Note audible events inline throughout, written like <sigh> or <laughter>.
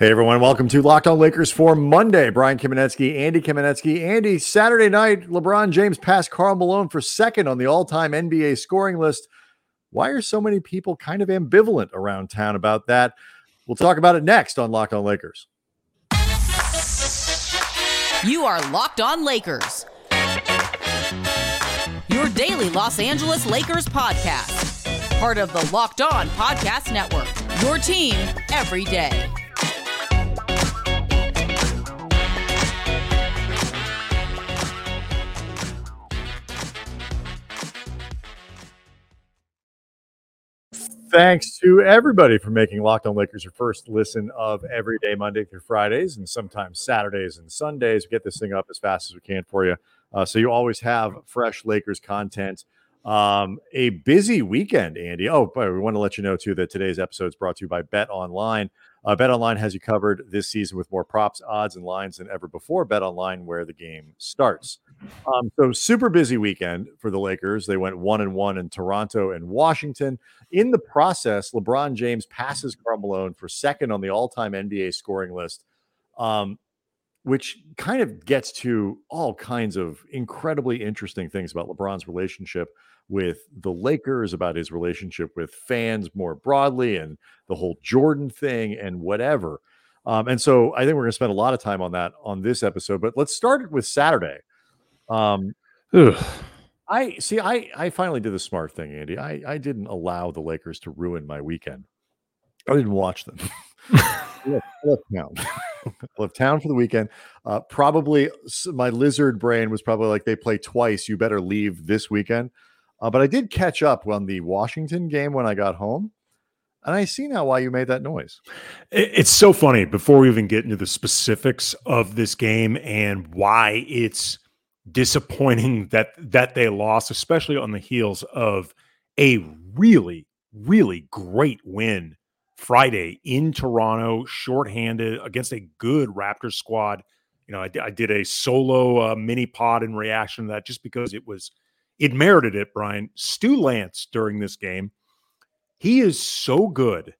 Hey everyone, welcome to Locked On Lakers for Monday. Brian Kamenetsky, Andy Kamenetsky. Andy, Saturday night, LeBron James passed Karl Malone for second on the all-time NBA scoring list. Why are so many people kind of ambivalent around town about that? We'll talk about it next on Locked On Lakers. You are Locked On Lakers. Your daily Los Angeles Lakers podcast. Part of the Locked On Podcast Network. Your team every day. Thanks to everybody for making Locked On Lakers your first listen of every day, Monday through Fridays, and sometimes Saturdays and Sundays. We get this thing up as fast as we can for you. Uh, so you always have fresh Lakers content. Um, a busy weekend, Andy. Oh, but we want to let you know too that today's episode is brought to you by Bet Online. Uh, Bet Online has you covered this season with more props, odds, and lines than ever before. Bet Online, where the game starts. Um, so super busy weekend for the Lakers. They went one and one in Toronto and Washington. In the process, LeBron James passes Karl Malone for second on the all-time NBA scoring list. Um, which kind of gets to all kinds of incredibly interesting things about LeBron's relationship with the Lakers, about his relationship with fans more broadly, and the whole Jordan thing and whatever. Um, and so I think we're going to spend a lot of time on that on this episode. But let's start it with Saturday. Um, I see. I I finally did the smart thing, Andy. I I didn't allow the Lakers to ruin my weekend. I didn't watch them. <laughs> I left town. <laughs> I left town for the weekend. Uh, probably my lizard brain was probably like they play twice. You better leave this weekend. Uh, but I did catch up on the Washington game when I got home. And I see now why you made that noise. It's so funny before we even get into the specifics of this game and why it's disappointing that that they lost, especially on the heels of a really, really great win Friday in Toronto, shorthanded against a good Raptors squad. You know, I, I did a solo uh, mini pod in reaction to that just because it was it merited it, Brian. Stu Lantz during this game, he is so good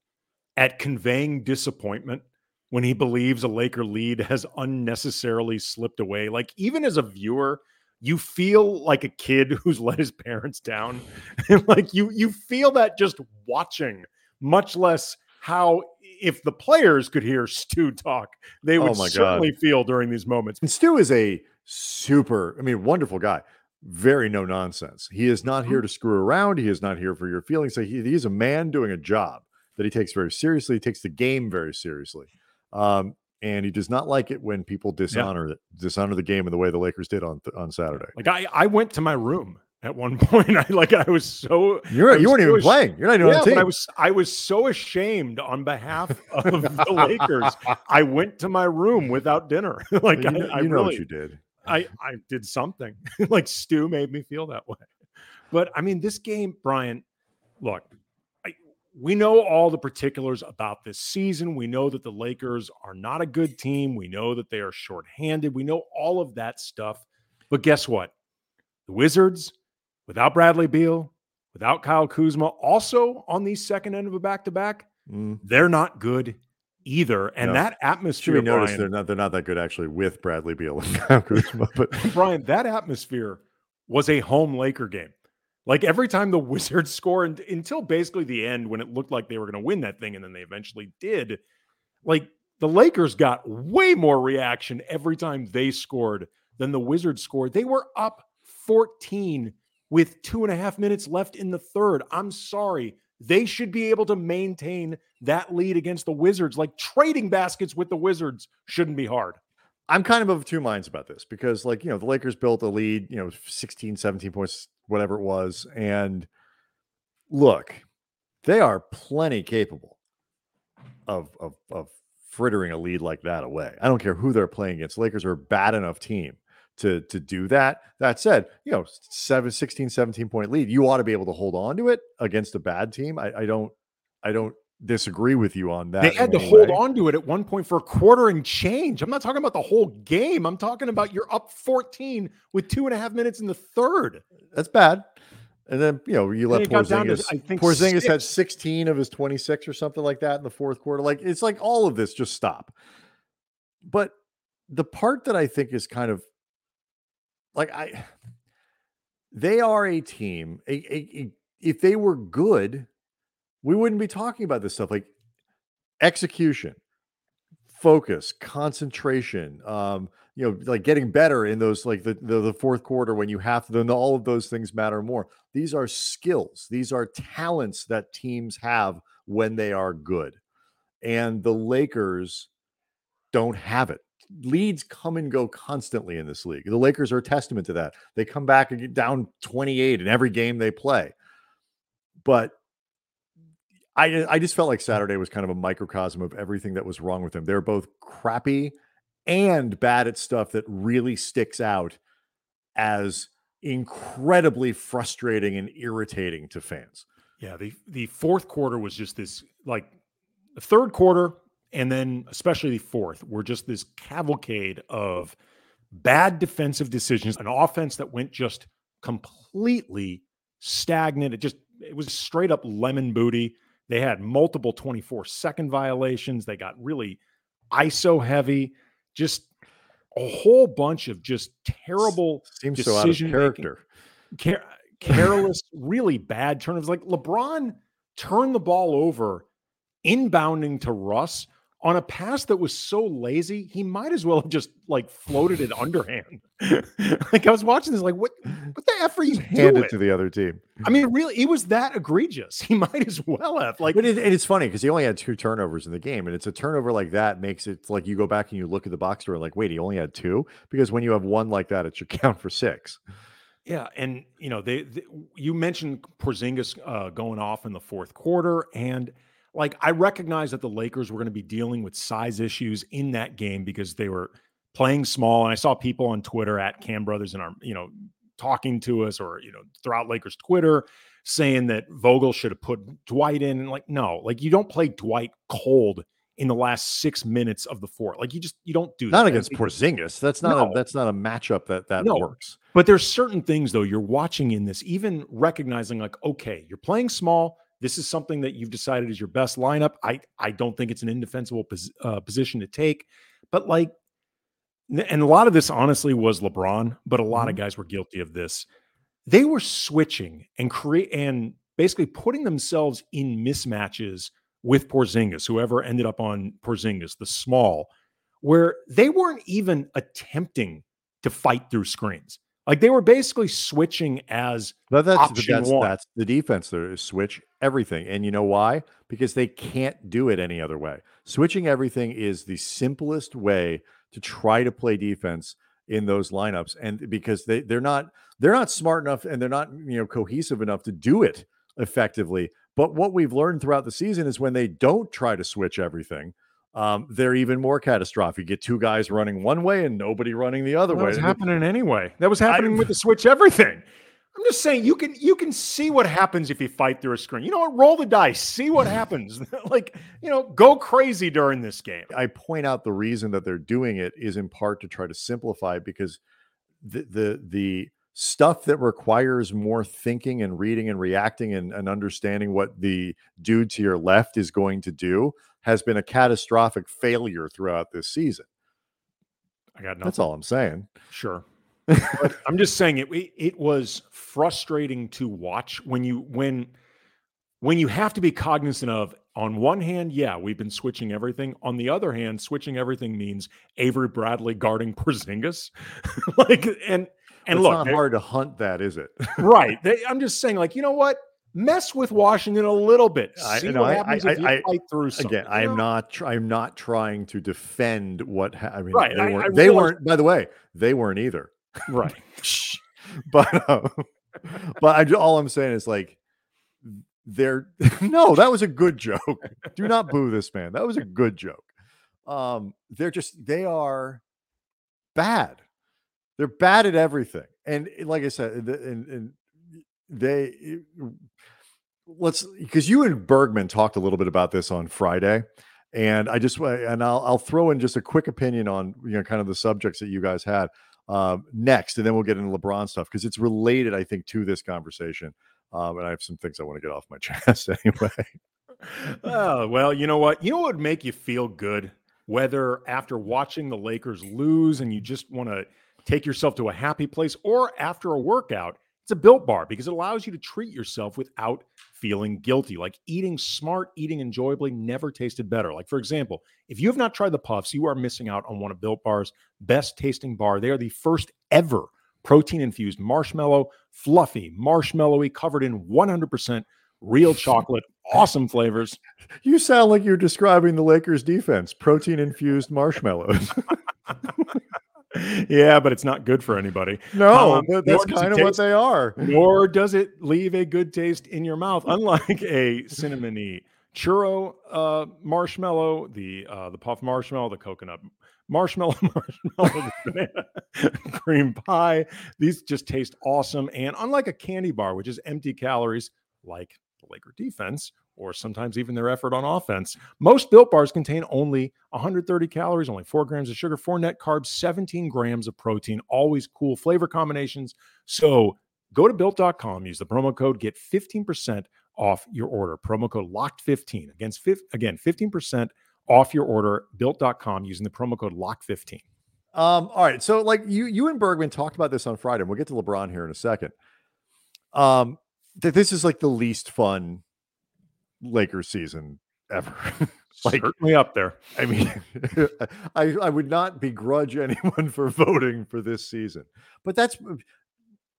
at conveying disappointment when he believes a Laker lead has unnecessarily slipped away. Like, even as a viewer, you feel like a kid <laughs> who's let his parents down. and <laughs> like you you feel that just watching, much less how if the players could hear Stu talk, they would oh certainly God. feel during these moments. And Stu is a super, I mean, wonderful guy very no nonsense. He is not here mm-hmm. to screw around. He is not here for your feelings. So he, he's a man doing a job that he takes very seriously. He takes the game very seriously. Um, and he does not like it when people dishonor yeah. it, dishonor the game in the way the Lakers did on on Saturday. Like I, I went to my room at one <laughs> point. I like I was so you're was you weren't so even playing. You're not even yeah, on the team. I was I was so ashamed on behalf <laughs> of the Lakers. I went to my room without dinner. <laughs> like you, know, I, I you really, what you did. I I did something like Stu made me feel that way. But I mean, this game, Brian. Look, we know all the particulars about this season. We know that the Lakers are not a good team. We know that they are shorthanded. We know all of that stuff. But guess what? The Wizards, without Bradley Beal, without Kyle Kuzma, also on the second end of a back to back, they're not good either. And no. that atmosphere, we notice they're not they're not that good actually with Bradley Beal and <laughs> Kyle Kuzma. But Brian, that atmosphere was a home Laker game. Like every time the <laughs> Wizards score, and until basically the end when it looked like they were going to win that thing, and then they eventually did. Like the Lakers got way more reaction every time they scored than the Wizards scored. They were up 14 with two and a half minutes left in the third. I'm sorry. They should be able to maintain that lead against the Wizards. Like trading baskets with the Wizards shouldn't be hard. I'm kind of of two minds about this because, like, you know, the Lakers built a lead, you know, 16, 17 points, whatever it was. And look, they are plenty capable of, of, of frittering a lead like that away. I don't care who they're playing against. Lakers are a bad enough team to to do that. That said, you know, 7, 16, 17 point lead, you ought to be able to hold on to it against a bad team. I, I don't I don't disagree with you on that. They had to hold on to it at one point for a quarter and change. I'm not talking about the whole game. I'm talking about you're up 14 with two and a half minutes in the third. That's bad. And then you know you let down to, Porzingis. I think, Porzingis had 16 of his 26 or something like that in the fourth quarter. Like it's like all of this just stop. But the part that I think is kind of like I <sighs> they are a team. A, a- a- if they were good, we wouldn't be talking about this stuff like execution, focus, concentration, um, you know, like getting better in those like the, the the fourth quarter when you have to then all of those things matter more. These are skills, these are talents that teams have when they are good. And the Lakers don't have it. Leads come and go constantly in this league. The Lakers are a testament to that. They come back and get down 28 in every game they play. But I I just felt like Saturday was kind of a microcosm of everything that was wrong with them. They're both crappy and bad at stuff that really sticks out as incredibly frustrating and irritating to fans. Yeah, the the fourth quarter was just this like the third quarter and then especially the fourth were just this cavalcade of bad defensive decisions, an offense that went just completely stagnant. It just it was straight up lemon booty. They had multiple 24 second violations. They got really ISO heavy, just a whole bunch of just terrible Seems so out of character. care- careless, really bad turnovers. Like LeBron turned the ball over inbounding to Russ on a pass that was so lazy, he might as well have just like floated it underhand. <laughs> like I was watching this, like, what what the F are you Hand it to the other team. I mean, really, it was that egregious. <laughs> He might as well have. Like, But it, and it's funny because he only had two turnovers in the game, and it's a turnover like that makes it like you go back and you look at the box score like, wait, he only had two because when you have one like that, it should <laughs> count for six. Yeah, and you know they, they you mentioned Porzingis uh, going off in the fourth quarter, and like I recognize that the Lakers were going to be dealing with size issues in that game because they were playing small, and I saw people on Twitter at Cam Brothers and our you know talking to us or you know throughout Lakers Twitter saying that Vogel should have put Dwight in, and like no, like you don't play Dwight cold in the last six minutes of the fourth, like you just you don't do Not that. against Porzingis. That's not No. a that's not a matchup that that No. works. But there's certain things though you're watching in this, even recognizing like, okay, you're playing small. This is something that you've decided is your best lineup. I I don't think it's an indefensible pos- uh, position to take, but like, and a lot of this honestly was LeBron, but a lot of guys were guilty of this. They were switching and create and basically putting themselves in mismatches with Porzingis, whoever ended up on Porzingis, the small, where they weren't even attempting to fight through screens. Like they were basically switching as But that's that's, that's the defense there is switch everything. And you know why? Because they can't do it any other way. Switching everything is the simplest way to try to play defense in those lineups. And because they, they're not they're not smart enough and they're not you know cohesive enough to do it effectively. But what we've learned throughout the season is when they don't try to switch everything, um, they're even more catastrophic. You get two guys running one way and nobody running the other that way. That was happening anyway. That was happening with the switch everything. <laughs> I'm just saying you can you can see what happens if you fight through a screen. You know what? Roll the dice, see what <laughs> happens. <laughs> like, you know, go crazy during this game. I point out the reason that they're doing it is in part to try to simplify because the the the stuff that requires more thinking and reading and reacting and, and understanding what the dude to your left is going to do has been a catastrophic failure throughout this season. I got nothing. That's all I'm saying. Sure. <laughs> but I'm just saying it, it it was frustrating to watch when you when when you have to be cognizant of on one hand, yeah, we've been switching everything. On the other hand, switching everything means Avery Bradley guarding <laughs> Porzingis. <laughs> like and and it's look, not hard to hunt that, is it? <laughs> right. They, I'm just saying, like, you know what? Mess with Washington a little bit. I- See no, what I- happens I- if you I- fight through something. Again, I you am know? not. Tr- I'm not trying to defend what. Ha- I mean, Right, they weren't. they weren't. By the way, they weren't either. right. but um, but I, all I'm saying is like they're <laughs> no, that was a good joke. Do not boo this man. That was a good joke. Um, they're just they are bad. They're bad at everything, and eh, like I said, and, and they eh, let's because you and Bergman talked a little bit about this on Friday. And I just and I'll I'll throw in just a quick opinion on you know kind of the subjects that you guys had um, next, and then we'll get into LeBron stuff because it's related, I think, to this conversation. Um, and I have some things I want to get off my <laughs> chest anyway. oh, well, you know what? You know what would make you feel good? Whether after watching the Lakers lose and you just want to take yourself to a happy place, or after a workout, it's a built bar because it allows you to treat yourself without feeling guilty. Like eating smart, eating enjoyably never tasted better. Like, for example, if you have not tried the puffs, you are missing out on one of Built Bar's best tasting bar. They are the first ever protein infused marshmallow, fluffy, marshmallowy, covered in 100% real chocolate, awesome flavors. <laughs> You sound like you're describing the Lakers defense, protein infused marshmallows. <laughs> yeah, but it's not good for anybody. No, um, that's kind of what they are. Nor does it leave a good taste in your mouth, <laughs> unlike a cinnamony churro uh, marshmallow, the uh, the puff marshmallow, the coconut marshmallow, <laughs> marshmallow, <laughs> banana cream pie. These just taste awesome. And unlike a candy bar, which is empty calories, like the Laker defense, or sometimes even their effort on offense, most built bars contain only 130 calories, only four grams of sugar, four net carbs, 17 grams of protein, always cool flavor combinations. So go to built.com, use the promo code, get 15% off your order. Promo code locked15 against again 15% off your order built.com using the promo code lock15 um all right so like you you and bergman talked about this on friday and we'll get to lebron here in a second. Um that this is like the least fun lakers season ever. <laughs> Like certainly up there. I mean <laughs> i i would not begrudge anyone <laughs> for voting for this season. But that's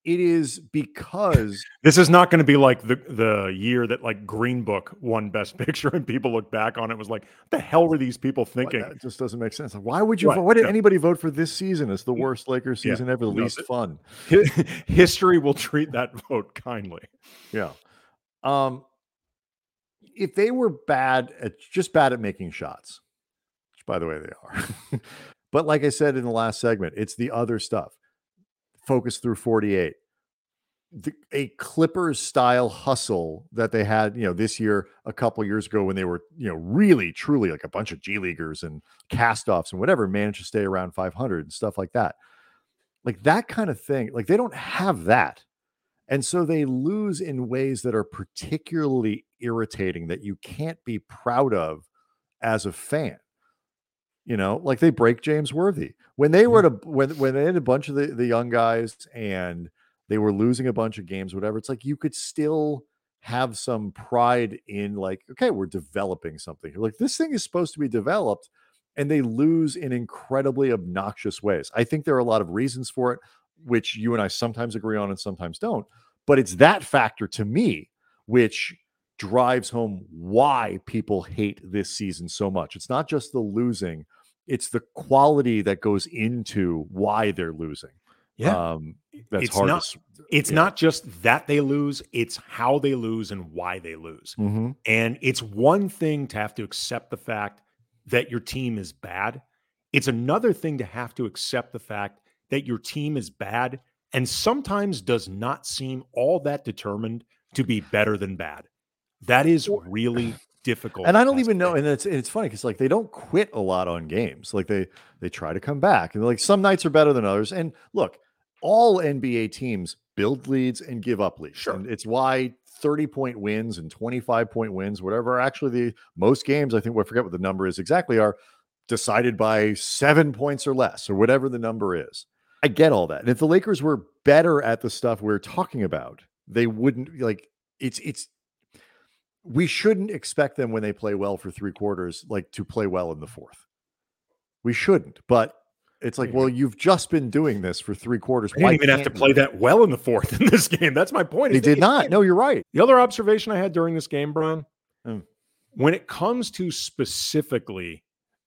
it is because this is not going to be like the the year that like Green Book won Best <laughs> Picture and people look back on it was like, the hell were these people thinking? It just doesn't make sense. Why would you? Right. Why did yeah. anybody vote for this season It's the worst Lakers season yeah. ever, the least fun? <laughs> History will treat that vote kindly. Yeah. Um, if they were bad at just bad at making shots, which by the way they are, <laughs> but like I said in the last segment, it's the other stuff focus through 48. The, a Clippers style hustle that they had, you know, this year, a couple years ago when they were, you know, really truly like a bunch of G leaguers and castoffs and whatever managed to stay around 500 and stuff like that. Like that kind of thing, like they don't have that. And so they lose in ways that are particularly irritating that you can't be proud of as a fan. You know, like they break James Worthy when they were a when when they had a bunch of the, the young guys and they were losing a bunch of games, whatever. It's like you could still have some pride in like, okay, we're developing something. Like this thing is supposed to be developed, and they lose in incredibly obnoxious ways. I think there are a lot of reasons for it, which you and I sometimes agree on and sometimes don't. But it's that factor to me which drives home why people hate this season so much. It's not just the losing, it's the quality that goes into why they're losing. Yeah. Um, that's it's hard. Not, to, it's yeah. not just that they lose, it's how they lose and why they lose. Mm-hmm. And it's one thing to have to accept the fact that your team is bad. It's another thing to have to accept the fact that your team is bad and sometimes does not seem all that determined to be better than bad. That is really difficult. And I don't even know. And it's it's funny because like they don't quit a lot on games. Like they they try to come back. And like some nights are better than others. And look, all NBA teams build leads and give up leads. Sure. And it's why 30 point wins and 25 point wins, whatever are actually the most games, I think I forget what the number is exactly, are decided by seven points or less, or whatever the number is. I get all that. And if the Lakers were better at the stuff we're talking about, they wouldn't like it's it's we shouldn't expect them when they play well for three quarters, like to play well in the fourth. We shouldn't, but it's like, well, you've just been doing this for three quarters. They didn't even have to play that well in the fourth <laughs> in this game. That's my point. They did not. No, you're right. The other observation I had during this game, Brian, mm. when it comes to specifically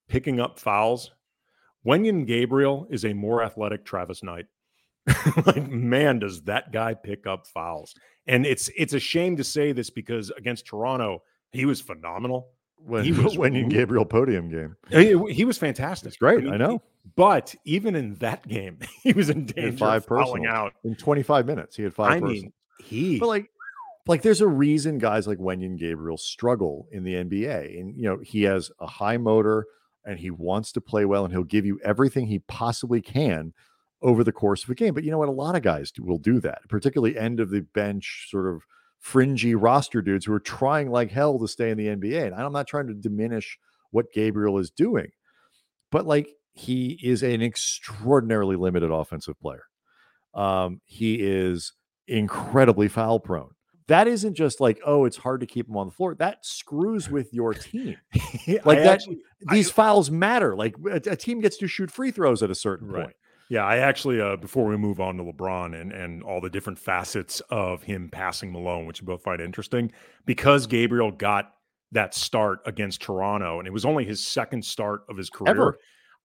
picking up fouls, Wenyen Gabriel is a more athletic Travis Knight. <laughs> like, man, does that guy pick up fouls? And it's it's a shame to say this because against Toronto, he was phenomenal. When he <laughs> was when Gabriel podium game, uh, he, he was fantastic. Great, I, mean, I know. But even in that game, <laughs> he was in danger five of falling out in 25 minutes. He had five. I personal. mean, he. But like, like there's a reason guys like Wenyen Gabriel struggle in the NBA, and you know he has a high motor and he wants to play well, and he'll give you everything he possibly can over the course of a game. But you know what? A lot of guys will do that, particularly end of the bench, sort of fringy roster dudes who are trying like hell to stay in the NBA. And I'm not trying to diminish what Gabriel is doing, but like he is an extraordinarily limited offensive player. Um, he is incredibly foul prone. That isn't just like, oh, it's hard to keep him on the floor. That screws with your team. <laughs> like I that, actually- these fouls matter. Like a, a team gets to shoot free throws at a certain Right. point. Yeah, I actually uh before we move on to LeBron and and all the different facets of him passing Malone, which you both find interesting, because Gabriel got that start against Toronto, and it was only his second start of his career. Ever.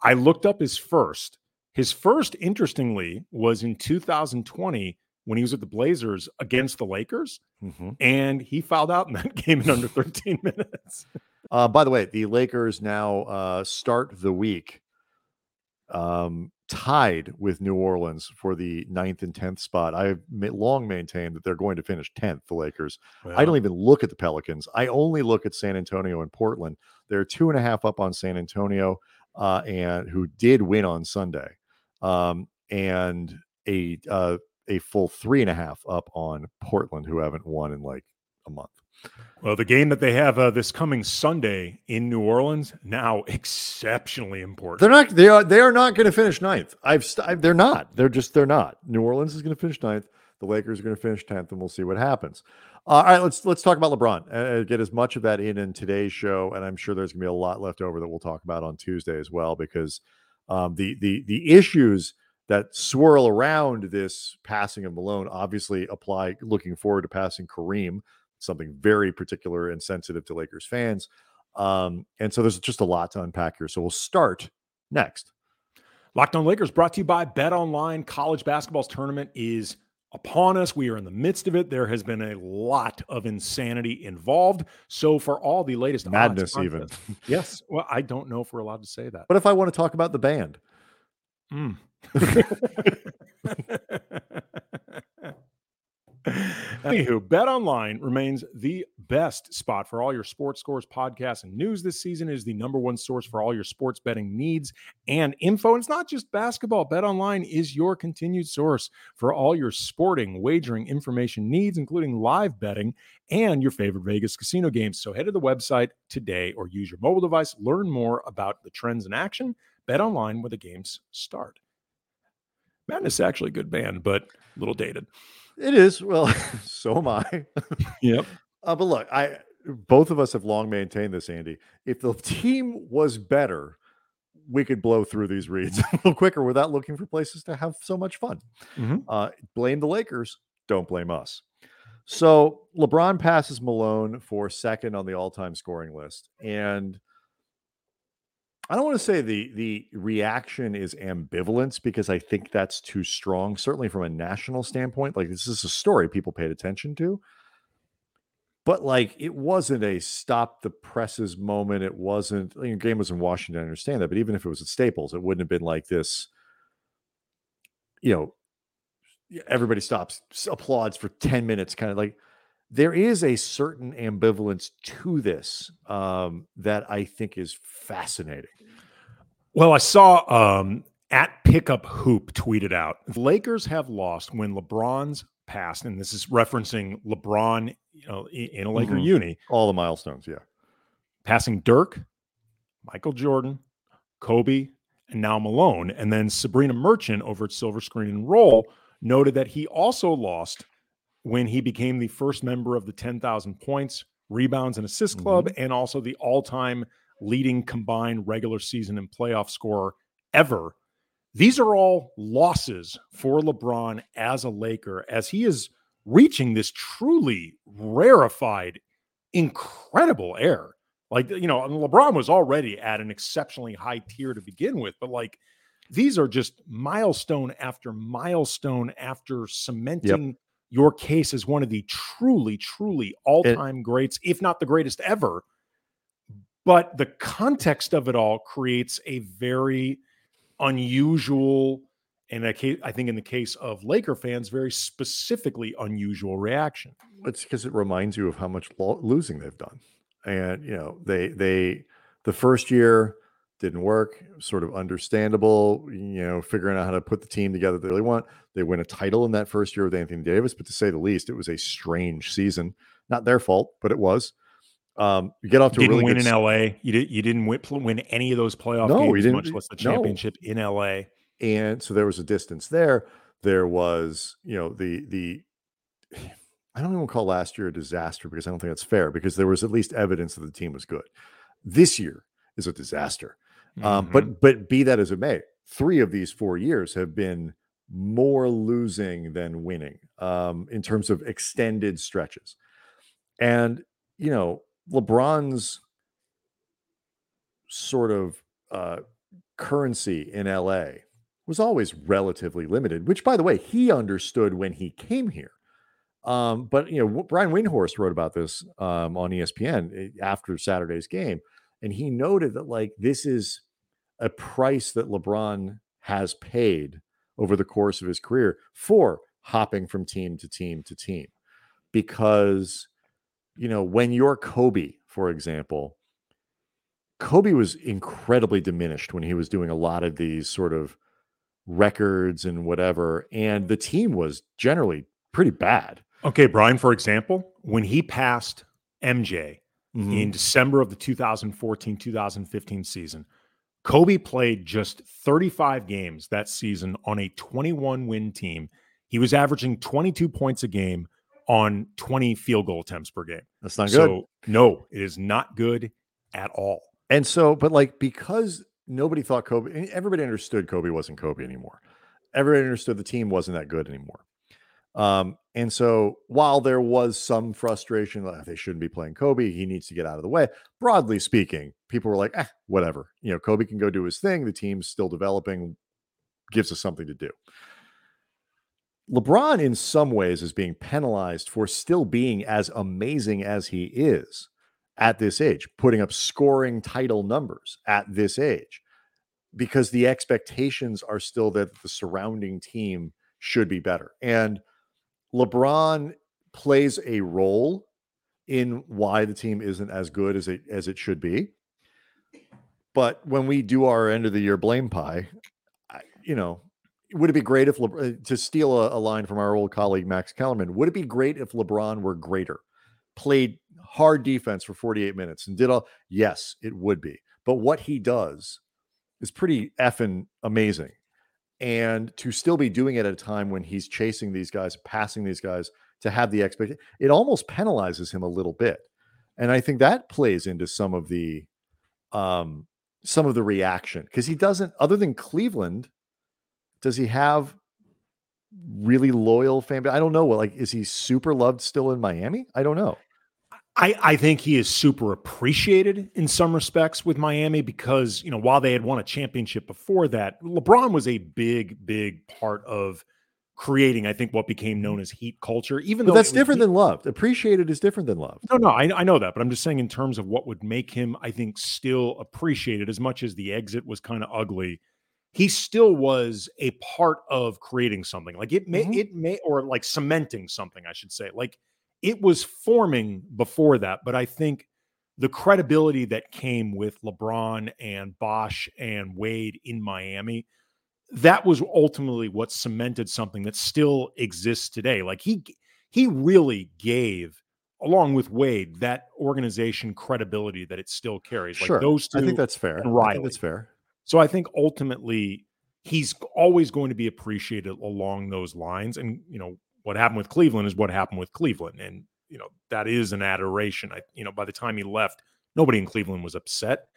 I looked up his first. His first, interestingly, was in 2020 when he was at the Blazers against the Lakers, Mhm. and he fouled out in that <laughs> game in under 13 minutes. Uh, by the way, the Lakers now uh, start the week um, tied with New Orleans for the ninth and tenth spot. I've long maintained that they're going to finish tenth. The Lakers. I don't even look at the Pelicans. I only look at San Antonio and Portland. They're two and a half up on San Antonio, uh, and who did win on Sunday, um, and a uh, a full three and a half up on Portland, who haven't won in like a month. Well, the game that they have uh, this coming Sunday in New Orleans now <laughs> exceptionally important. They're not. They are. They are not going to finish ninth. I've. I've- they're not. They're just. They're not. New Orleans is going to finish ninth. The Lakers are going to finish tenth, and we'll see what happens. Uh, all right. Let's let's talk about LeBron. Uh, get as much of that in in today's show, and I'm sure there's going to be a lot left over that we'll talk about on Tuesday as well, because um, the the the issues that swirl around this passing of Malone obviously apply. Looking forward to passing Kareem, something very particular and sensitive to Lakers fans. Um, and so there's just a lot to unpack here. So we'll start next. Locked on Lakers brought to you by Bet Online. College basketball's tournament is upon us. We are in the midst of it. There has been a lot of insanity involved. So for all the latest odds, Madness, even. <laughs> yes. Well, I don't know if we're allowed to say that. But if I want to talk about the band? Mm. <laughs> <laughs> <laughs> Anywho, Bet Online remains the best spot for all your sports scores, podcasts, and news this season. It is the number one source for all your sports betting needs and info. And it's not just basketball. Bet Online is your continued source for all your sporting wagering information needs, including live betting and your favorite Vegas casino games. So head to the website today or use your mobile device. Learn more about the trends in action. Bet Online where the games start. Madness is actually a good band, but a little dated. It is. Well, <laughs> so am I. Yep. Uh, but look, I both of us have long maintained this, Andy. If the team was better, we could blow through these reads <laughs> a little quicker without looking for places to have so much fun. Mhm. Uh, blame the Lakers. Don't blame us. So LeBron passes Malone for second on the all-time scoring list, and I don't want to say the the reaction is ambivalence because I think that's too strong. Certainly from a national standpoint, like this is a story people paid attention to, but like it wasn't a stop the presses moment. It wasn't. Game was in Washington. I understand that, but even if it was at Staples, it wouldn't have been like this. You know, everybody stops, applauds for ten minutes, kind of like. There is a certain ambivalence to this um, that I think is fascinating. Well, I saw um, at Pickup Hoop tweeted out the Lakers have lost when LeBron's passed, and this is referencing LeBron, you know, in a Laker Mhm. uni, All the milestones, yeah. passing Dirk, Michael Jordan, Kobe, and now Malone. And then Sabrina Merchant over at Silver Screen and Roll noted that he also lost when he became the first member of the 10,000 points, rebounds, and assist club, and also the all time leading combined regular season and playoff scorer ever. These are all losses for LeBron as a Laker, as he is reaching this truly rarefied, incredible air. Like, you know, and LeBron was already at an exceptionally high tier to begin with, but like these are just milestone after milestone after cementing your case as one of the truly, truly all time greats, if not the greatest ever. But the context of it all creates a very unusual, and I think in the case of Laker fans, very specifically unusual reaction. It's because it reminds you of how much lo- losing they've done. And you know, they they the first year didn't work. Sort of understandable, you know, figuring out how to put the team together they really want. They win a title in that first year with Anthony Davis, but to say the least, it was a strange season. Not their fault, but it was. Um, you get off to didn't a really win good in LA. You did. You didn't win, win any of those playoff No, games, didn't- much less the no. championship in LA. and so there was a distance there. There was, you know, the the I don't even call last year a disaster because I don't think that's fair because there was at least evidence that the team was good. This year is a disaster. Um, Mhm. but but be that as it may, three of these four years have been more losing than winning um, in terms of extended stretches. And you know, LeBron's sort of uh, currency in LA was always relatively limited, which, by the way, he understood when he came here. Um, but you know, Brian Windhorst wrote about this um, on ESPN eh, after Saturday's game, and he noted that like this is a price that LeBron has paid over the course of his career for hopping from team to team to team, because you know when you're Kobe, for example, Kobe was incredibly diminished when he was doing a lot of these sort of records and whatever, and the team was generally pretty bad. Okay, Brian. For example, when he passed MJ Mm-hmm. in December of the 2014-2015 season, Kobe played just 35 games that season on a 21 win team. He was averaging 22 points a game on 20 field goal attempts per game. That's not good. So, no, it is not good at all. And so, but like because nobody thought Kobe, everybody understood Kobe wasn't Kobe anymore. Everybody understood the team wasn't that good anymore. Um, and so while there was some frustration, like they shouldn't be playing Kobe, he needs to get out of the way. Broadly speaking, people were like, eh, whatever. You know, Kobe can go do his thing. The team's still developing, gives us something to do. LeBron, in some ways, is being penalized for still being as amazing as he is at this age, putting up scoring title numbers at this age, because the expectations are still that the surrounding team should be better. And LeBron plays a role in why the team isn't as good as it as it should be. But when we do our end of the year blame pie, I, you know, would it be great if Le- uh, to steal a, a line from our old colleague Max Kellerman? Would it be great if LeBron were greater, played hard defense for 48 minutes, and did all? Yes, it would be. But what he does is pretty effing amazing. And to still be doing it at a time when he's chasing these guys, passing these guys, to have the expectation, it almost penalizes him a little bit. And I think that plays into some of the um some of the reaction because he doesn't, other than Cleveland, does he have really loyal fan? base? I don't know. Like, is he super loved still in Miami? I don't know. I, I think he is super appreciated in some respects with Miami because, you know, while they had won a championship before that, LeBron was a big, big part of creating, I think, what became known as heat culture. Even But though that's different heat- than loved. Appreciated is different than loved. No, no, I, I know that, but I'm just saying in terms of what would make him, I think, still appreciated as much as the exit was kind of ugly. He still was a part of creating something. Like it may, Mhm. it may, or like cementing something, I should say. Like it was forming before that, but I think the credibility that came with LeBron and Bosh and Wade in Miami, that was ultimately what cemented something that still exists today. Like he he really gave along with Wade that organization credibility that it still carries. Like Sure. those two I think that's fair. I think that's fair. So I think ultimately he's always going to be appreciated along those lines. And you know what happened with Cleveland is what happened with Cleveland, and you know that is an adoration. I you know by the time he left, nobody in Cleveland was upset.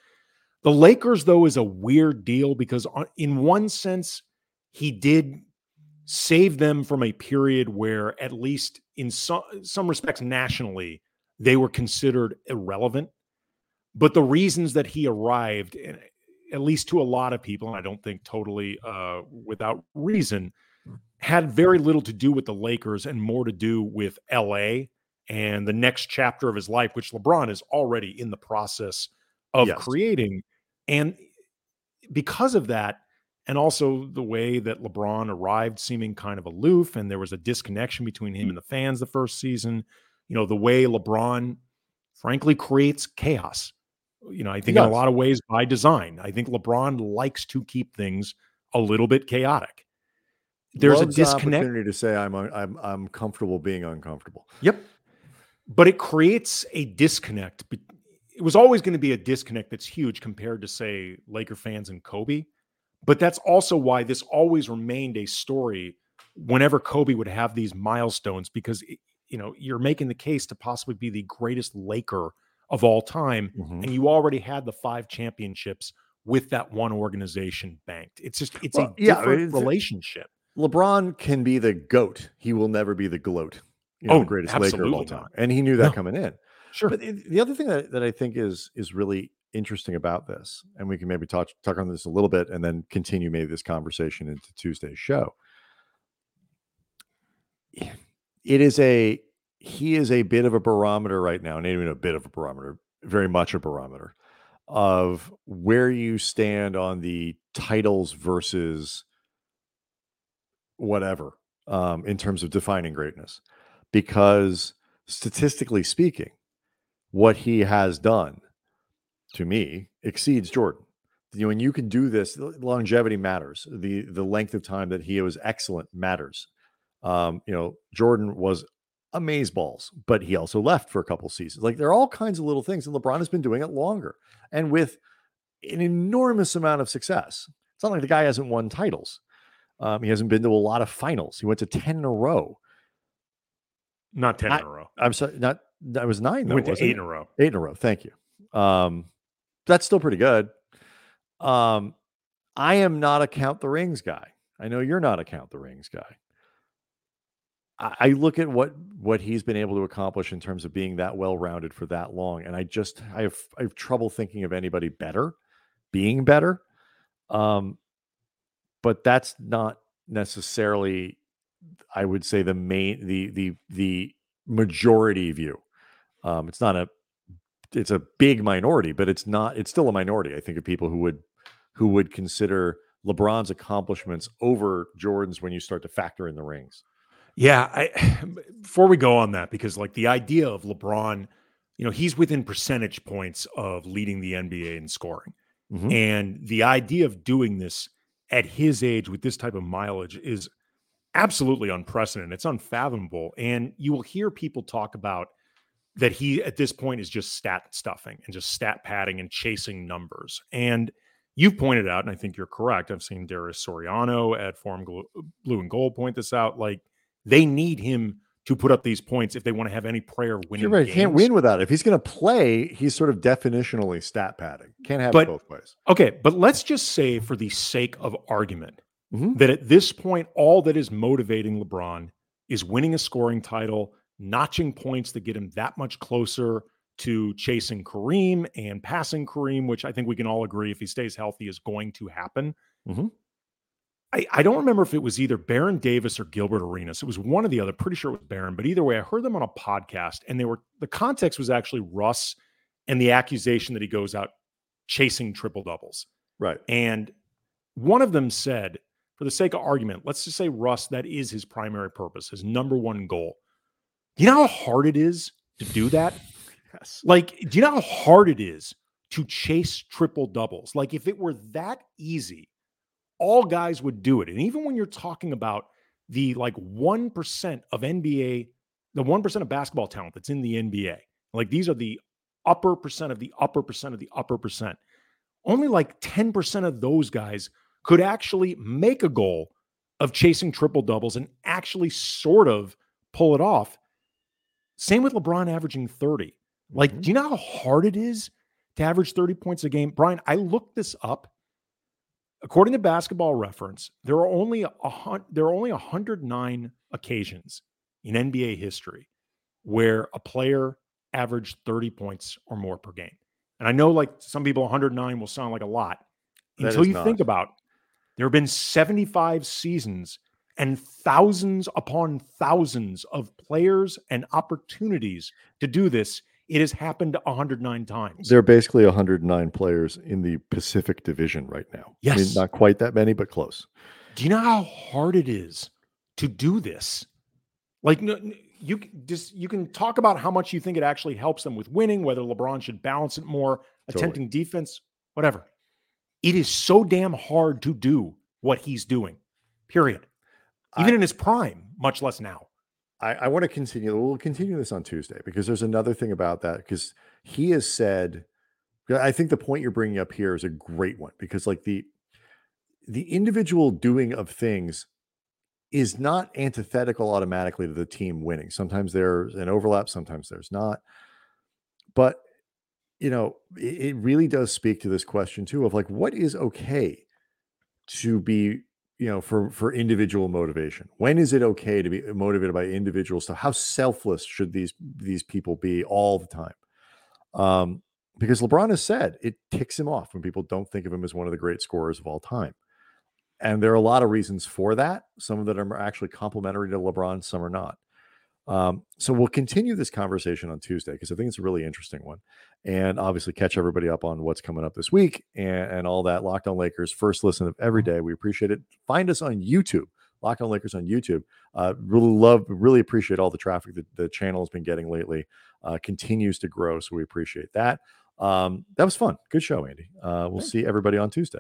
The Lakers though is a weird deal because on- in one sense he did save them from a period where at least in some some respects nationally they were considered irrelevant but the reasons that he arrived and at least to a lot of people and i don't think totally uh, without reason had very little to do with the lakers and more to do with la and the next chapter of his life which lebron is already in the process of Yes. creating and because of that and also the way that LeBron arrived seeming kind of aloof and there was a disconnection between him and the fans the first season, you know, the way LeBron frankly creates chaos You know, I think in a lot of ways by design. I think LeBron likes to keep things a little bit chaotic. There's Loves a disconnect. opportunity to say I'm I'm I'm comfortable being uncomfortable. Yep. But it creates a disconnect. It was always going to be a disconnect that's huge compared to, say, Laker fans and Kobe. But that's also why this always remained a story whenever Kobe would have these milestones, because, it- you know, you're making the case to possibly be the greatest Laker of all time. Mhm. And you already had the five championships with that one organization banked. It's just, it's Well, a yeah, different it's- relationship. LeBron can be the goat. He will never be the gloat. You know, Oh, the greatest Laker of all time, not. and he knew that No. coming in. Sure. But it- the other thing that, that I think is is really interesting about this, and we can maybe talk talk on this a little bit, and then continue maybe this conversation into Tuesday's show. It is a he is a bit of a barometer right now, not even a bit of a barometer, very much a barometer of where you stand on the titles versus whatever um, in terms of defining greatness, because statistically speaking, what he has done to me exceeds Jordan. You know, when you can do this, longevity matters. The the length of time that he was excellent matters. Um, you know, Jordan was amazeballs, but he also left for a couple seasons. Like there are all kinds of little things, and LeBron has been doing it longer and with an enormous amount of success. It's not like the guy hasn't won titles. Um, he hasn't been to a lot of finals. He went to ten in a row. Not 10 I- in a row. I'm sorry, not that was nine. Though, went to eight it? in a row. Eight in a row. Thank you. Um, that's still pretty good. Um, I am not a count the rings guy. I know you're not a count the rings guy. I, look at what what he's been able to accomplish in terms of being that well rounded for that long, and I just I have I have trouble thinking of anybody better, being better. Um, but that's not necessarily, I would say, the main the the the majority view. Um, it's not a it's a big minority, but it's not it's still a minority, I think, of people who would who would consider LeBron's accomplishments over Jordan's when you start to factor in the rings. Yeah, I <sighs> before we go on that, because like the idea of LeBron, you know, he's within percentage points of leading the NBA in scoring. Mhm. And the idea of doing this at his age with this type of mileage is absolutely unprecedented. It's unfathomable. And you will hear people talk about that he at this point is just stat stuffing and just stat padding and chasing numbers. And you've pointed out, and I think you're correct. I've seen Darius Soriano at Forum Blue and Gold point this out. Like they need him to put up these points if they want to have any prayer of winning. You're right. He can't win without it. If he's going to play, he's sort of definitionally stat padding. Can't have But- both ways. Okay, but let's just say, for the sake of argument, Mhm. that at this point, all that is motivating LeBron is winning a scoring title, notching points that get him that much closer to chasing Kareem and passing Kareem, which I think we can all agree, if he stays healthy, is going to happen. Mhm. I, I don't remember if it was either Baron Davis or Gilbert Arenas. It was one or the other. Pretty sure it was Baron, but either way, I heard them on a podcast, and they were the context was actually Russ and the accusation that he goes out chasing triple doubles. Right. And one of them said, for the sake of argument, let's just say Russ, that is his primary purpose, his number one goal. Do you know how hard it is to do that? <laughs> Yes. Like, do you know how hard it is to chase triple doubles? Like, if it were that easy, all guys would do it. And even when you're talking about the like 1% of NBA, the 1% of basketball talent that's in the NBA, like these are the upper percent of the upper percent of the upper percent. Only like 10% of those guys could actually make a goal of chasing triple doubles and actually sort of pull it off. Same with LeBron averaging 30. Like, Mhm. do you know how hard it is to average 30 points a game? Brian, I looked this up. According to basketball reference, there are only a there are only 109 occasions in NBA history where a player averaged 30 points or more per game. And I know like some people 109 will sound like a lot That until you think about there have been 75 seasons and thousands upon thousands of players and opportunities to do this. It has happened 109 times. There are basically 109 players in the Pacific Division right now. I mean, Yes. not quite that many, but close. Do you know how hard it is to do this? Like no, you just you can talk about how much you think it actually helps them with winning, whether LeBron should balance it more. attempting defense, whatever. It is so damn hard to do what he's doing, period. Even I- in his prime, much less now. I, I want to continue. We'll continue this on Tuesday because there's another thing about that because he has said. I think the point you're bringing up here is a great one because like the the individual doing of things is not antithetical automatically to the team winning. Sometimes there's an overlap, sometimes there's not. But you know, it, it really does speak to this question too of like what is okay to be you know for for individual motivation? When is it okay to be motivated by individual stuff how selfless should these these people be all the time? Um because lebron has said it ticks him off when people don't think of him as one of the great scorers of all time. And there are a lot of reasons for that. Some of them are actually complementary to lebron some are not um, so we'll continue this conversation on Tuesday because I think it's a really interesting one, and obviously catch everybody up on what's coming up this week and, and all that. Locked on Lakers, first listen of every day. We appreciate it. Find us on YouTube. Locked on Lakers on YouTube. Uh, really love, really appreciate all the traffic that the channel has been getting lately. Uh, continues to grow, so we appreciate that. Um, that was fun. Good show, Andy. Uh, we'll Thank see everybody on Tuesday.